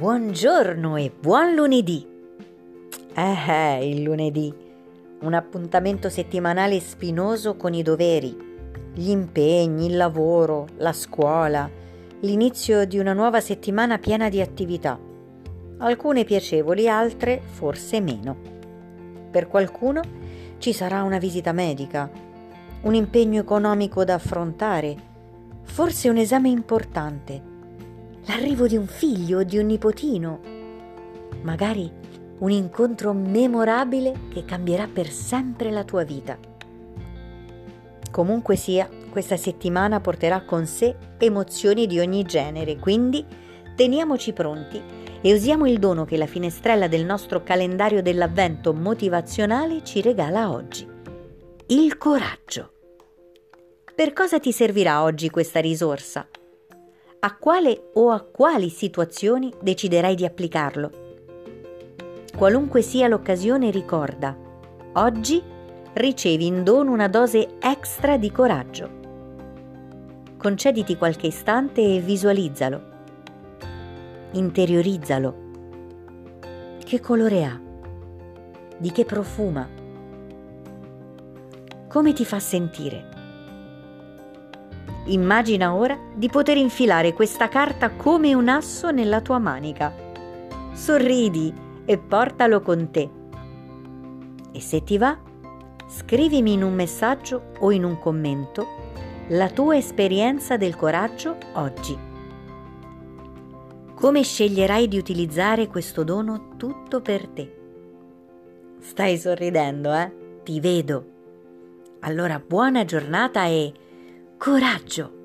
Buongiorno e buon lunedì! Eh, eh, il lunedì, un appuntamento settimanale spinoso con i doveri, gli impegni, il lavoro, la scuola, l'inizio di una nuova settimana piena di attività, alcune piacevoli, altre forse meno. Per qualcuno ci sarà una visita medica, un impegno economico da affrontare, forse un esame importante l'arrivo di un figlio o di un nipotino, magari un incontro memorabile che cambierà per sempre la tua vita. Comunque sia, questa settimana porterà con sé emozioni di ogni genere, quindi teniamoci pronti e usiamo il dono che la finestrella del nostro calendario dell'avvento motivazionale ci regala oggi. Il coraggio. Per cosa ti servirà oggi questa risorsa? A quale o a quali situazioni deciderai di applicarlo. Qualunque sia l'occasione, ricorda, oggi ricevi in dono una dose extra di coraggio. Concediti qualche istante e visualizzalo. Interiorizzalo. Che colore ha? Di che profuma? Come ti fa sentire? Immagina ora di poter infilare questa carta come un asso nella tua manica. Sorridi e portalo con te. E se ti va, scrivimi in un messaggio o in un commento la tua esperienza del coraggio oggi. Come sceglierai di utilizzare questo dono tutto per te? Stai sorridendo, eh? Ti vedo. Allora buona giornata e coraggio!